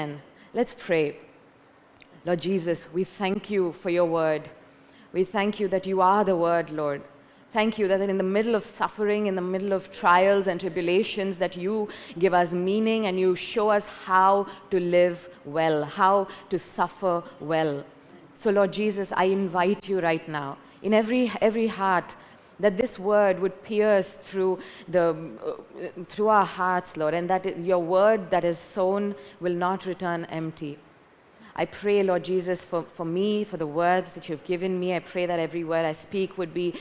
Amen. Let's pray. Lord Jesus, we thank you for your word. We thank you that you are the word, Lord. Thank you that in the middle of suffering, in the middle of trials and tribulations, that you give us meaning and you show us how to live well, how to suffer well. So, Lord Jesus, I invite you right now in every, every heart that this word would pierce through, the, uh, through our hearts, Lord, and that your word that is sown will not return empty. I pray, Lord Jesus, for, for me, for the words that you've given me. I pray that every word I speak would be,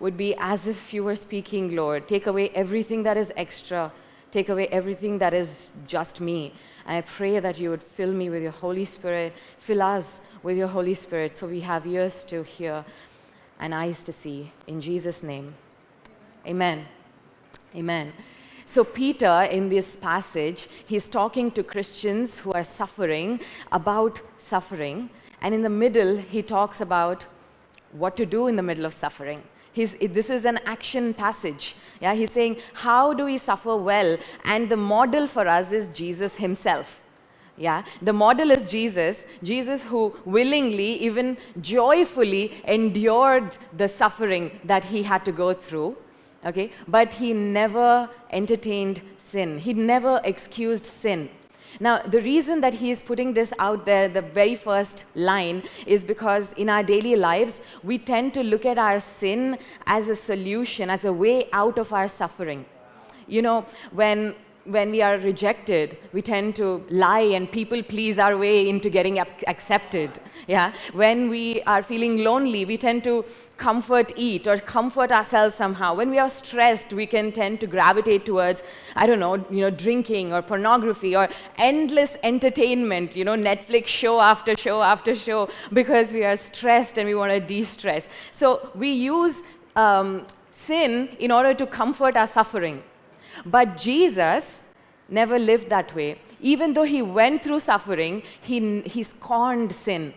would be as if you were speaking, Lord. Take away everything that is extra, take away everything that is just me. I pray that you would fill me with your Holy Spirit, fill us with your Holy Spirit so we have ears to hear and eyes to see. In Jesus' name. Amen. Amen. So, Peter, in this passage, he's talking to Christians who are suffering about suffering. And in the middle, he talks about what to do in the middle of suffering. He's, this is an action passage. Yeah, he's saying, How do we suffer well? And the model for us is Jesus himself. Yeah, the model is Jesus, Jesus who willingly, even joyfully endured the suffering that he had to go through. Okay, but he never entertained sin, he never excused sin. Now, the reason that he is putting this out there, the very first line, is because in our daily lives, we tend to look at our sin as a solution, as a way out of our suffering. You know, when when we are rejected, we tend to lie and people please our way into getting accepted. Yeah? When we are feeling lonely, we tend to comfort eat or comfort ourselves somehow. When we are stressed, we can tend to gravitate towards, I don't know, you know, drinking or pornography or endless entertainment, you know, Netflix show after show after show because we are stressed and we want to de-stress. So we use um, sin in order to comfort our suffering. But Jesus never lived that way. Even though he went through suffering, he, he scorned sin.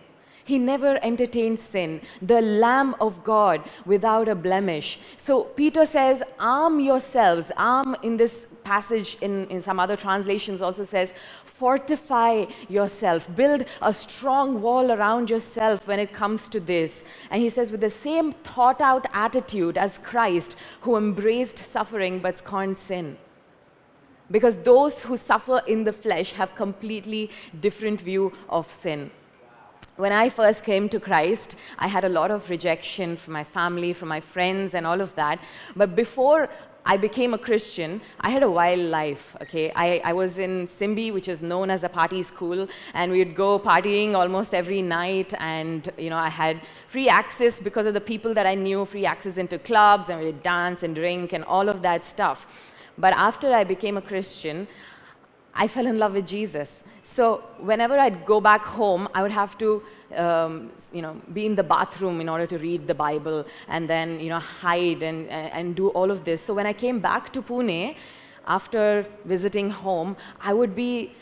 He never entertained sin, the Lamb of God without a blemish. So Peter says, arm yourselves. Arm in this passage, in, in some other translations, also says, fortify yourself. Build a strong wall around yourself when it comes to this. And he says, with the same thought out attitude as Christ, who embraced suffering but scorned sin because those who suffer in the flesh have completely different view of sin when I first came to Christ, I had a lot of rejection from my family, from my friends, and all of that. But before I became a Christian, I had a wild life, okay? I, I was in Symbi, which is known as a party school, and we'd go partying almost every night, and, you know, I had free access because of the people that I knew, free access into clubs, and we'd dance and drink and all of that stuff. But after I became a Christian, I fell in love with Jesus. So whenever I'd go back home, I would have to, um, you know, be in the bathroom in order to read the Bible, and then, you know, hide and and do all of this. So when I came back to Pune, after visiting home, I would be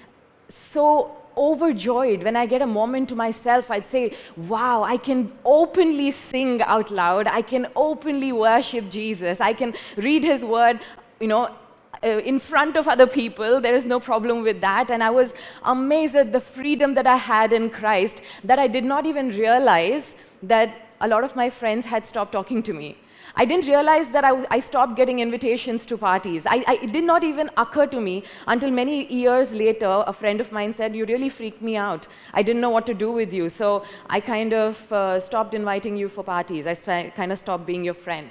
so overjoyed when I get a moment to myself. I'd say, Wow, I can openly sing out loud. I can openly worship Jesus. I can read his word, you know, in front of other people. There is no problem with that. And I was amazed at the freedom that I had in Christ that I did not even realize that a lot of my friends had stopped talking to me. I didn't realize that I, I stopped getting invitations to parties. I, I, it did not even occur to me until many years later, a friend of mine said, You really freaked me out. I didn't know what to do with you. So I kind of uh, stopped inviting you for parties. I kind of stopped being your friend.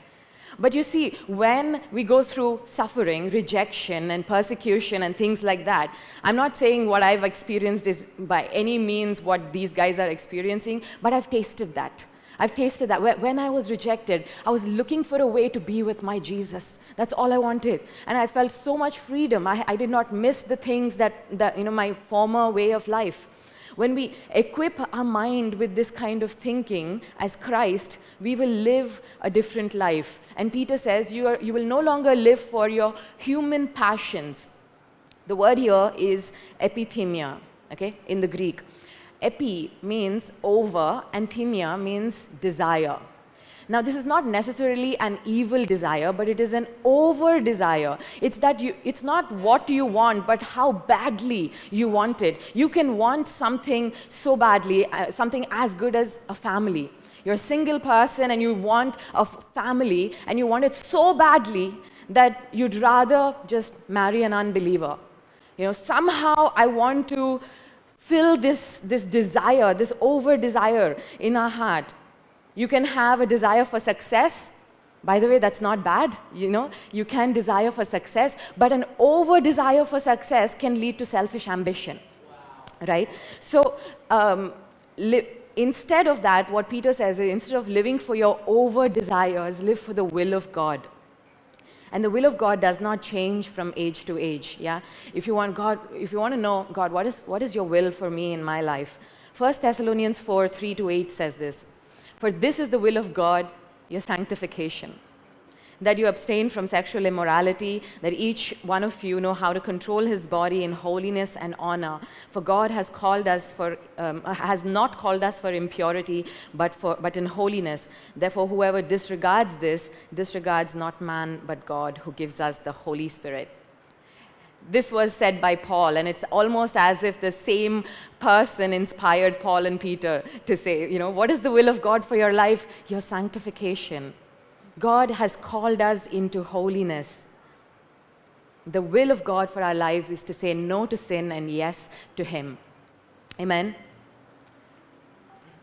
But you see, when we go through suffering, rejection, and persecution, and things like that, I'm not saying what I've experienced is by any means what these guys are experiencing, but I've tasted that. I've tasted that. When I was rejected, I was looking for a way to be with my Jesus. That's all I wanted. And I felt so much freedom. I, I did not miss the things that, that, you know, my former way of life. When we equip our mind with this kind of thinking as Christ, we will live a different life. And Peter says, you, are, you will no longer live for your human passions. The word here is epithemia, okay, in the Greek. Epi means over, and themia means desire. Now, this is not necessarily an evil desire, but it is an over desire. It's that you, it's not what you want, but how badly you want it. You can want something so badly, uh, something as good as a family. You're a single person and you want a family, and you want it so badly that you'd rather just marry an unbeliever. You know, somehow I want to fill this, this desire, this over desire in our heart. You can have a desire for success. By the way, that's not bad. You know, you can desire for success, but an over desire for success can lead to selfish ambition. Wow. Right? So, um, instead of that, what Peter says is instead of living for your over desires, live for the will of God. And the will of God does not change from age to age. Yeah? If you want God, if you want to know, God, what is, what is your will for me in my life? 1 Thessalonians 4, 3 to 8 says this. For this is the will of God, your sanctification. That you abstain from sexual immorality, that each one of you know how to control his body in holiness and honor. For God has called us for, um, has not called us for impurity, but, for, but in holiness. Therefore, whoever disregards this disregards not man, but God, who gives us the Holy Spirit this was said by Paul, and it's almost as if the same person inspired Paul and Peter to say, you know, what is the will of God for your life? Your sanctification. God has called us into holiness. The will of God for our lives is to say no to sin and yes to Him. Amen.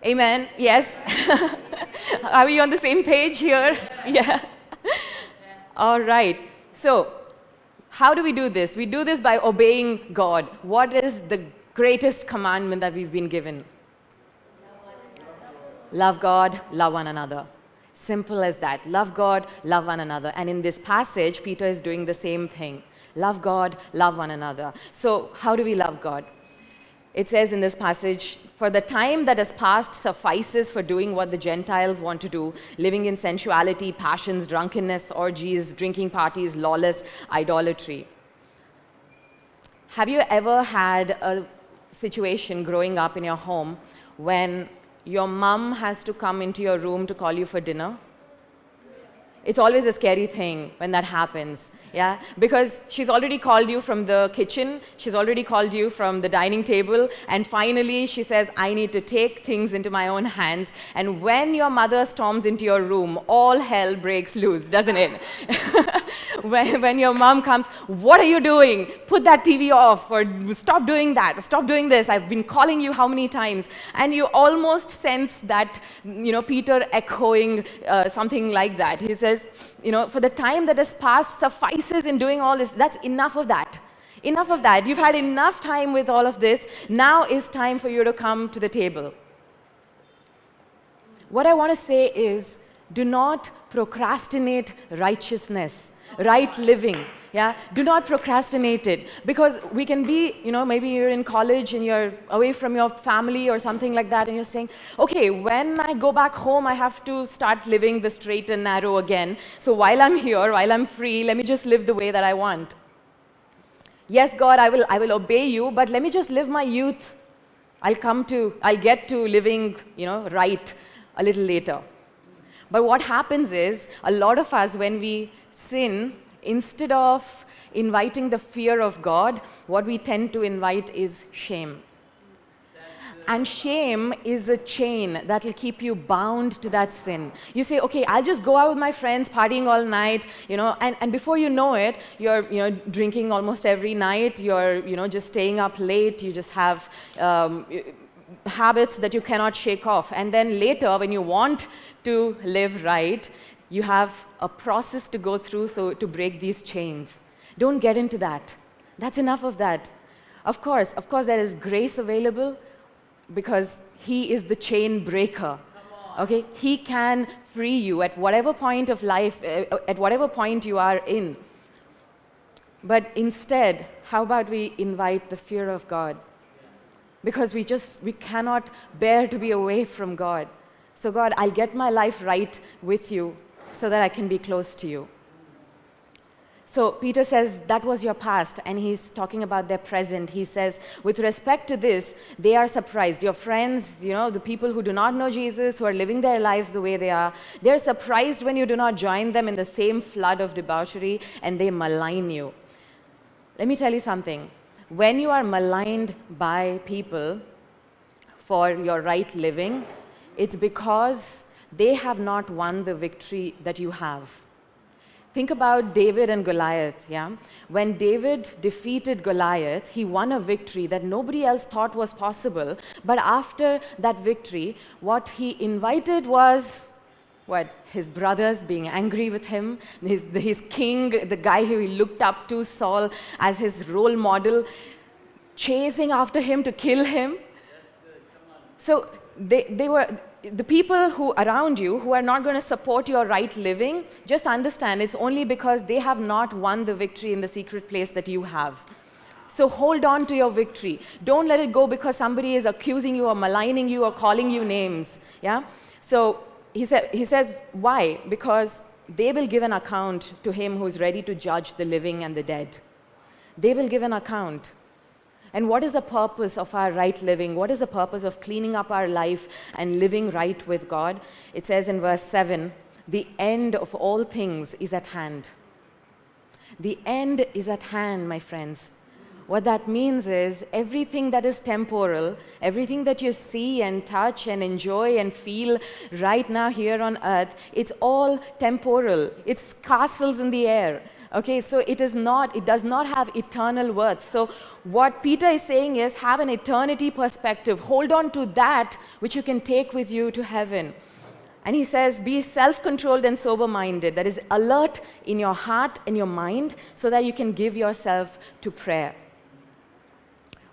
Amen. Yes. Are we on the same page here? Yeah. All right. So, how do we do this? We do this by obeying God. What is the greatest commandment that we've been given? Love God, love one another. Simple as that. Love God, love one another. And in this passage, Peter is doing the same thing. Love God, love one another. So, how do we love God? It says in this passage, For the time that has passed suffices for doing what the Gentiles want to do, living in sensuality, passions, drunkenness, orgies, drinking parties, lawless idolatry. Have you ever had a situation growing up in your home when your mom has to come into your room to call you for dinner? It's always a scary thing when that happens yeah? Because she's already called you from the kitchen, she's already called you from the dining table, and finally she says, I need to take things into my own hands. And when your mother storms into your room, all hell breaks loose, doesn't it? when, when your mom comes, What are you doing? Put that TV off, or stop doing that, stop doing this. I've been calling you how many times? And you almost sense that, you know, Peter echoing uh, something like that. He says, You know, for the time that has passed, suffice in doing all this. That's enough of that. Enough of that. You've had enough time with all of this. Now is time for you to come to the table. What I want to say is do not procrastinate righteousness, right living. Yeah, do not procrastinate it because we can be, you know, maybe you're in college and you're away from your family or something like that, and you're saying, okay, when I go back home, I have to start living the straight and narrow again. So while I'm here, while I'm free, let me just live the way that I want. Yes, God, I will, I will obey you, but let me just live my youth. I'll come to, I'll get to living, you know, right a little later. But what happens is, a lot of us, when we sin, instead of inviting the fear of God, what we tend to invite is shame. And shame is a chain that will keep you bound to that sin. You say, okay, I'll just go out with my friends, partying all night, you know, and, and before you know it, you're, you know, drinking almost every night, you're, you know, just staying up late, you just have um, habits that you cannot shake off. And then later, when you want to live right, you have a process to go through so to break these chains. Don't get into that. That's enough of that. Of course, of course, there is grace available because He is the chain breaker. Okay? He can free you at whatever point of life, uh, at whatever point you are in. But instead, how about we invite the fear of God? Because we just, we cannot bear to be away from God. So, God, I'll get my life right with you so that I can be close to you. So Peter says that was your past, and he's talking about their present. He says, with respect to this, they are surprised. Your friends, you know, the people who do not know Jesus, who are living their lives the way they are, they're surprised when you do not join them in the same flood of debauchery and they malign you. Let me tell you something. When you are maligned by people for your right living, it's because they have not won the victory that you have. Think about David and Goliath, yeah? When David defeated Goliath, he won a victory that nobody else thought was possible. But after that victory, what he invited was what? His brothers being angry with him, his, his king, the guy who he looked up to, Saul, as his role model, chasing after him to kill him. So they, they were the people who around you who are not going to support your right living, just understand it's only because they have not won the victory in the secret place that you have. So hold on to your victory. Don't let it go because somebody is accusing you or maligning you or calling you names. Yeah? So he, sa- he says, why? Because they will give an account to him who is ready to judge the living and the dead. They will give an account. And what is the purpose of our right living? What is the purpose of cleaning up our life and living right with God? It says in verse 7 the end of all things is at hand. The end is at hand, my friends. What that means is everything that is temporal, everything that you see and touch and enjoy and feel right now here on earth, it's all temporal. It's castles in the air. Okay, so it is not, it does not have eternal worth. So what Peter is saying is have an eternity perspective. Hold on to that which you can take with you to heaven. And he says, be self controlled and sober minded, that is, alert in your heart and your mind, so that you can give yourself to prayer.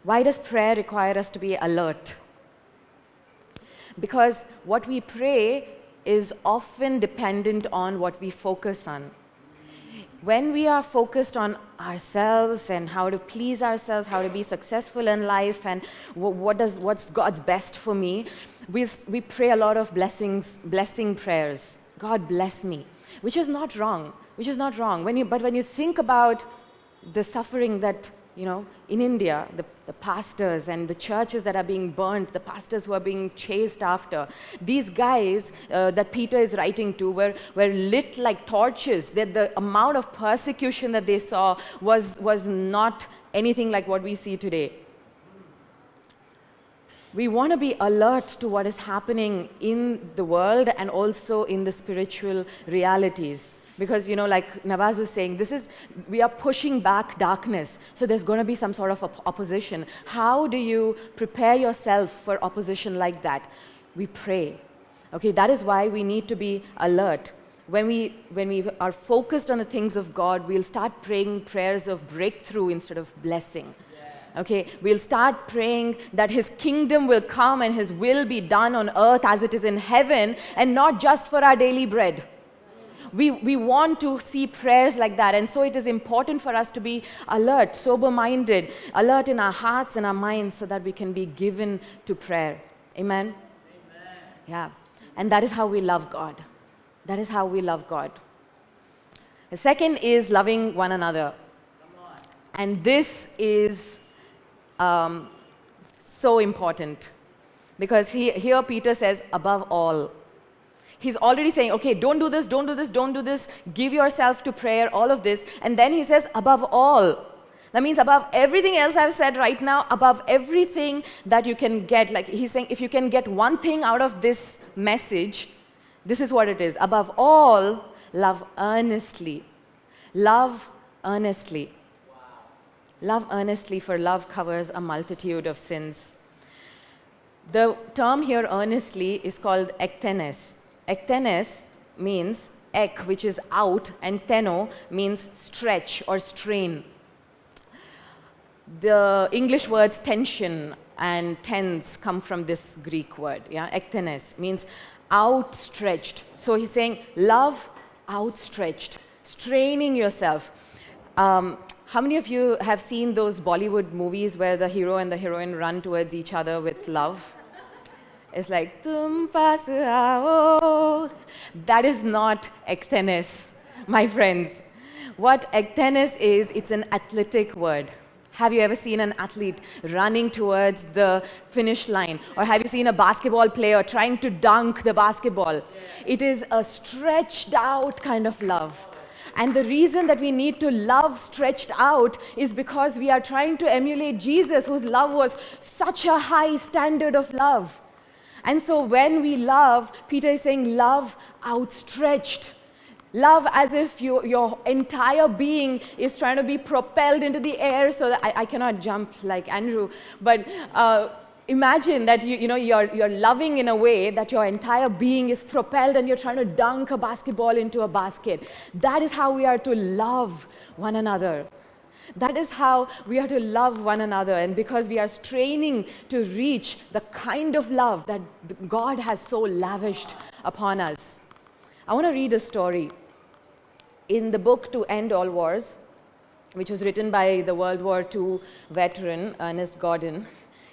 Why does prayer require us to be alert? Because what we pray is often dependent on what we focus on when we are focused on ourselves and how to please ourselves, how to be successful in life, and what does, what's God's best for me, we, we pray a lot of blessings, blessing prayers. God bless me, which is not wrong, which is not wrong. When you, but when you think about the suffering that you know, in India, the, the pastors and the churches that are being burnt, the pastors who are being chased after, these guys uh, that Peter is writing to were, were lit like torches. That the amount of persecution that they saw was, was not anything like what we see today. We want to be alert to what is happening in the world and also in the spiritual realities because you know like Nawaz was saying this is we are pushing back darkness. So there's going to be some sort of op- opposition. How do you prepare yourself for opposition like that? We pray. Okay that is why we need to be alert. When we when we are focused on the things of god we'll start praying prayers of breakthrough instead of blessing. Okay we'll start praying that his kingdom will come and his will be done on earth as it is in heaven and not just for our daily bread we, we want to see prayers like that. And so it is important for us to be alert, sober minded, alert in our hearts and our minds so that we can be given to prayer. Amen? Amen? Yeah. And that is how we love God. That is how we love God. The second is loving one another. And this is um, so important because he, here Peter says, above all, He's already saying, okay, don't do this, don't do this, don't do this, give yourself to prayer, all of this. And then he says, above all. That means above everything else I've said right now, above everything that you can get. Like he's saying, if you can get one thing out of this message, this is what it is. Above all, love earnestly. Love earnestly. Wow. Love earnestly, for love covers a multitude of sins. The term here, earnestly, is called ekthenes. Ekthenes means ek, which is out, and teno means stretch or strain. The English words tension and tense come from this Greek word. Yeah, ekthenes means outstretched. So he's saying love outstretched, straining yourself. Um, how many of you have seen those Bollywood movies where the hero and the heroine run towards each other with love? It's like, tum paas aao. That is not ekthenes, my friends. What ektenes is, it's an athletic word. Have you ever seen an athlete running towards the finish line? Or have you seen a basketball player trying to dunk the basketball? It is a stretched out kind of love. And the reason that we need to love stretched out is because we are trying to emulate Jesus, whose love was such a high standard of love. And so when we love, Peter is saying, love outstretched. Love as if you, your entire being is trying to be propelled into the air so that I, I cannot jump like Andrew, but uh, imagine that you, you know, you're, you're loving in a way that your entire being is propelled and you're trying to dunk a basketball into a basket. That is how we are to love one another. That is how we are to love one another. And because we are straining to reach the kind of love that God has so lavished upon us. I want to read a story. In the book To End All Wars, which was written by the World War II veteran Ernest Gordon,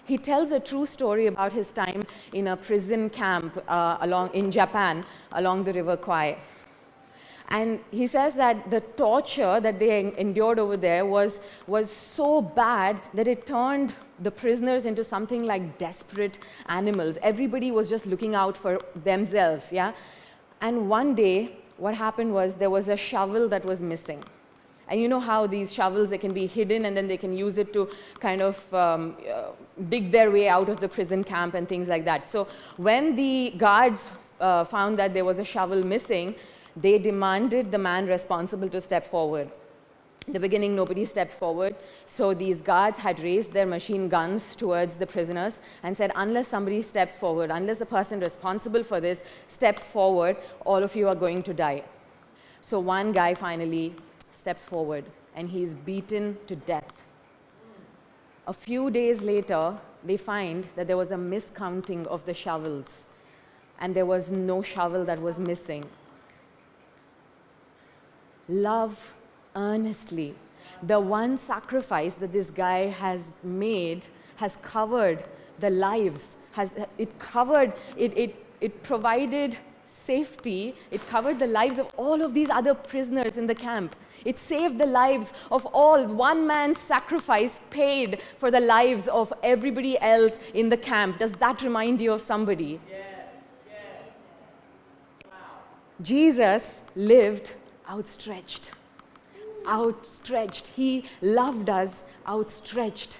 he tells a true story about his time in a prison camp uh, along, in Japan along the River Kwai. And he says that the torture that they endured over there was, was so bad that it turned the prisoners into something like desperate animals. Everybody was just looking out for themselves, yeah? And one day, what happened was there was a shovel that was missing. And you know how these shovels, they can be hidden and then they can use it to kind of um, uh, dig their way out of the prison camp and things like that. So when the guards uh, found that there was a shovel missing, they demanded the man responsible to step forward. In the beginning, nobody stepped forward. So these guards had raised their machine guns towards the prisoners and said, unless somebody steps forward, unless the person responsible for this steps forward, all of you are going to die. So one guy finally steps forward and he's beaten to death. A few days later, they find that there was a miscounting of the shovels and there was no shovel that was missing. Love earnestly. The one sacrifice that this guy has made has covered the lives, has, it covered, it, it, it provided safety, it covered the lives of all of these other prisoners in the camp. It saved the lives of all. One man's sacrifice paid for the lives of everybody else in the camp. Does that remind you of somebody? Yes, yes. Wow. Jesus lived outstretched outstretched. He loved us outstretched.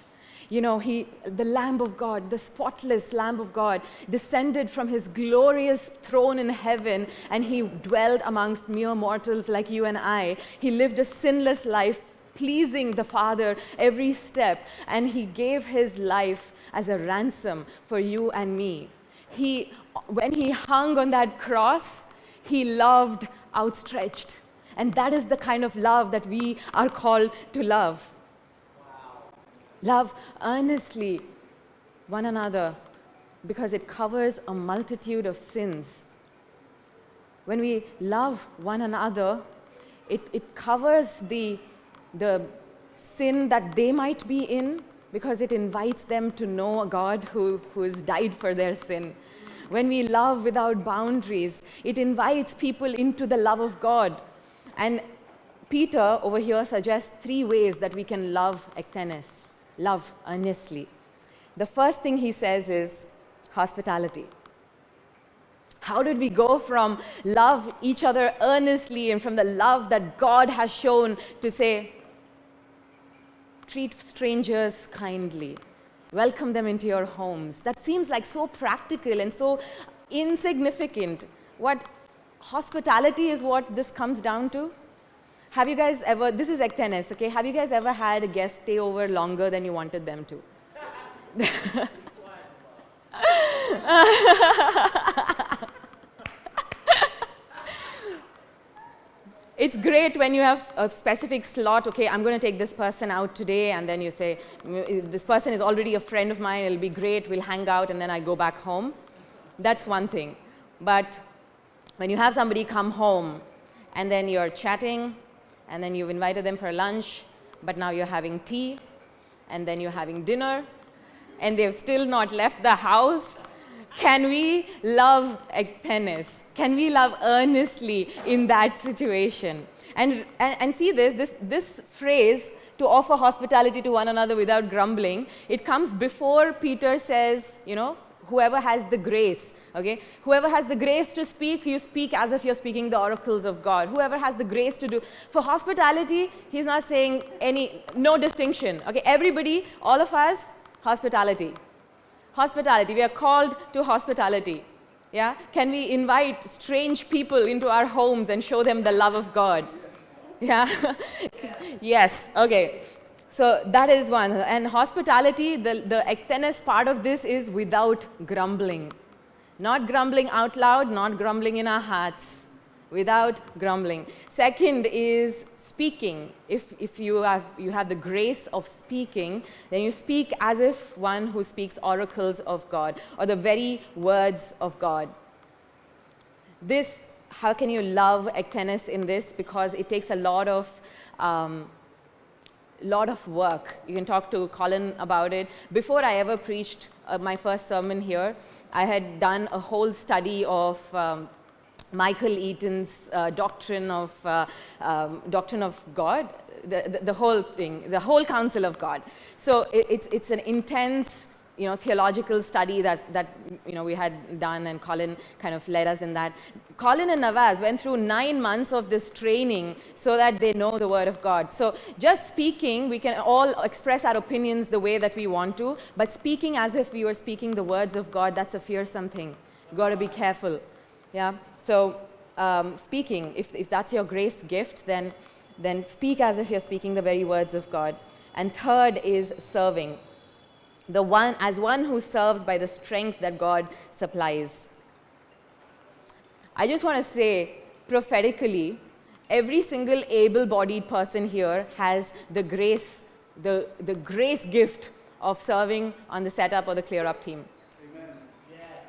You know, he, the Lamb of God, the spotless Lamb of God, descended from his glorious throne in heaven and he dwelled amongst mere mortals like you and I. He lived a sinless life, pleasing the Father every step, and he gave his life as a ransom for you and me. He, when he hung on that cross, he loved outstretched. And that is the kind of love that we are called to love. Wow. Love earnestly one another because it covers a multitude of sins. When we love one another, it, it covers the, the sin that they might be in because it invites them to know a God who, who has died for their sin. When we love without boundaries, it invites people into the love of God and Peter over here suggests three ways that we can love ektenes, love earnestly. The first thing he says is hospitality. How did we go from love each other earnestly and from the love that God has shown to say, treat strangers kindly, welcome them into your homes? That seems like so practical and so insignificant. What hospitality is what this comes down to. Have you guys ever, this is ektenes, okay? Have you guys ever had a guest stay over longer than you wanted them to? it's great when you have a specific slot, okay, I'm going to take this person out today, and then you say, this person is already a friend of mine, it'll be great, we'll hang out, and then I go back home. That's one thing. But when you have somebody come home and then you're chatting and then you've invited them for lunch, but now you're having tea and then you're having dinner and they've still not left the house Can we love ektenes? Can we love earnestly in that situation? And, and, and see this, this, this phrase, to offer hospitality to one another without grumbling, it comes before Peter says, you know, whoever has the grace okay? Whoever has the grace to speak you speak as if you're speaking the oracles of god. Whoever has the grace to do for hospitality he's not saying any no distinction. Okay? Everybody all of us hospitality. Hospitality. We are called to hospitality. Yeah? Can we invite strange people into our homes and show them the love of god? Yeah? Yes. Okay. So that is one. And hospitality, the, the ektenes part of this is without grumbling. Not grumbling out loud, not grumbling in our hearts, without grumbling. Second is speaking. If, if you, have, you have the grace of speaking, then you speak as if one who speaks oracles of God or the very words of God. This, how can you love ektenes in this? Because it takes a lot of um, lot of work. You can talk to Colin about it. Before I ever preached uh, my first sermon here, I had done a whole study of um, Michael Eaton's uh, doctrine of uh, um, doctrine of God, the, the, the, whole thing, the whole counsel of God. So it, it's it's an intense you know, theological study that, that you know, we had done and Colin kind of led us in that. Colin and Nawaz went through nine months of this training so that they know the Word of God. So just speaking, we can all express our opinions the way that we want to, but speaking as if we were speaking the words of God, that's a fearsome thing. You've got to be careful. Yeah? So um, speaking, if, if that's your grace gift, then, then speak as if you're speaking the very words of God. And third is serving the one, as one who serves by the strength that God supplies. I just want to say prophetically, every single able bodied person here has the grace, the, the grace gift of serving on the setup or the clear up team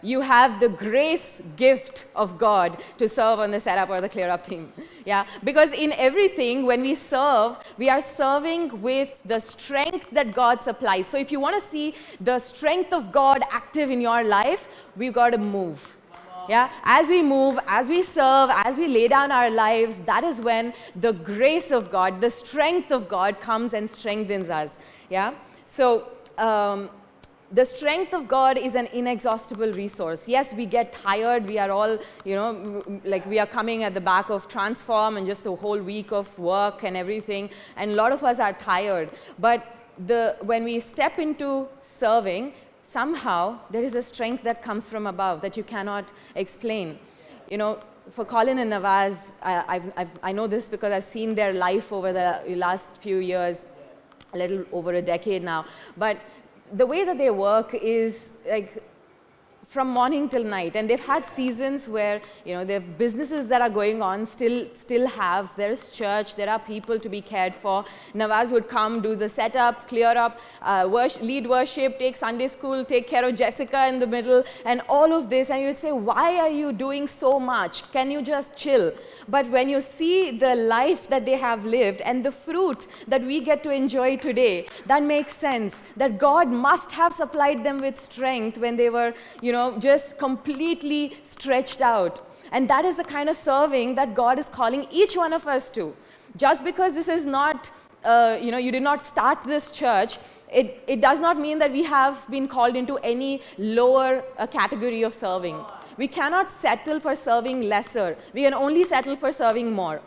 you have the grace gift of God to serve on the setup or the clear up team. Yeah, because in everything, when we serve, we are serving with the strength that God supplies. So if you want to see the strength of God active in your life, we've got to move. Yeah, as we move, as we serve, as we lay down our lives, that is when the grace of God, the strength of God comes and strengthens us. Yeah, so um, the strength of God is an inexhaustible resource. Yes, we get tired. We are all, you know, like we are coming at the back of Transform and just a whole week of work and everything. And a lot of us are tired. But the, when we step into serving, somehow there is a strength that comes from above that you cannot explain. You know, for Colin and Nawaz, I, I've, I've, i know this because I've seen their life over the last few years, a little over a decade now. But the way that they work is like from morning till night. And they've had seasons where you know their businesses that are going on still still have there's church there are people to be cared for. Nawaz would come do the setup clear up uh, worship, lead worship take Sunday school take care of Jessica in the middle and all of this. And you'd say why are you doing so much? Can you just chill? But when you see the life that they have lived and the fruit that we get to enjoy today that makes sense that God must have supplied them with strength when they were you know know, just completely stretched out. And that is the kind of serving that God is calling each one of us to. Just because this is not, uh, you know, you did not start this church, it, it does not mean that we have been called into any lower uh, category of serving. We cannot settle for serving lesser. We can only settle for serving more.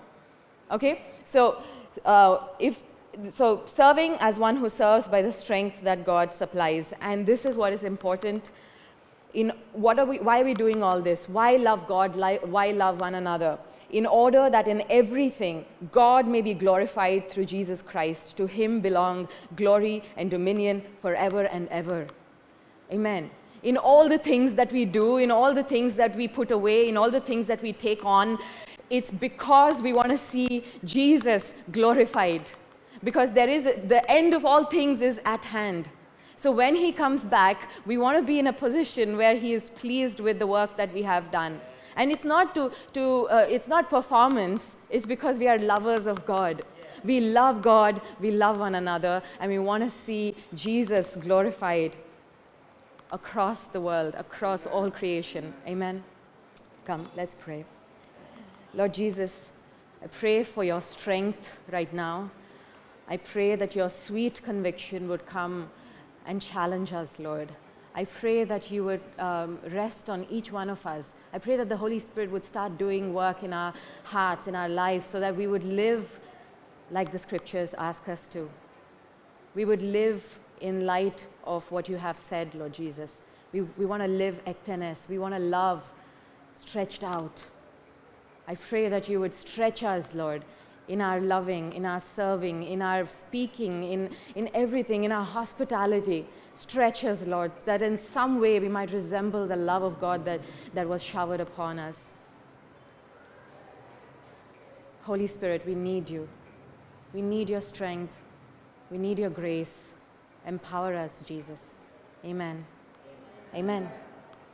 Okay? So, uh, if so serving as one who serves by the strength that God supplies, and this is what is important in what are we, why are we doing all this? Why love God? Why love one another? In order that in everything God may be glorified through Jesus Christ. To him belong glory and dominion forever and ever. Amen. In all the things that we do, in all the things that we put away, in all the things that we take on, it's because we want to see Jesus glorified. Because there is a, the end of all things is at hand. So when he comes back, we want to be in a position where he is pleased with the work that we have done. And it's not, to, to, uh, it's not performance, it's because we are lovers of God. We love God, we love one another, and we want to see Jesus glorified. across the world, across all creation. Amen. Come, let's pray. Lord Jesus, I pray for your strength right now. I pray that your sweet conviction would come and challenge us, Lord. I pray that you would um, rest on each one of us. I pray that the Holy Spirit would start doing work in our hearts, in our lives, so that we would live like the scriptures ask us to. We would live in light of what you have said, Lord Jesus. We, we want to live ektenes. We want to love stretched out. I pray that you would stretch us, Lord, in our loving, in our serving, in our speaking, in, in everything, in our hospitality. Stretch us, Lord, that in some way we might resemble the love of God that, that was showered upon us. Holy Spirit, we need you. We need your strength. We need your grace. Empower us, Jesus. Amen. Amen. Amen.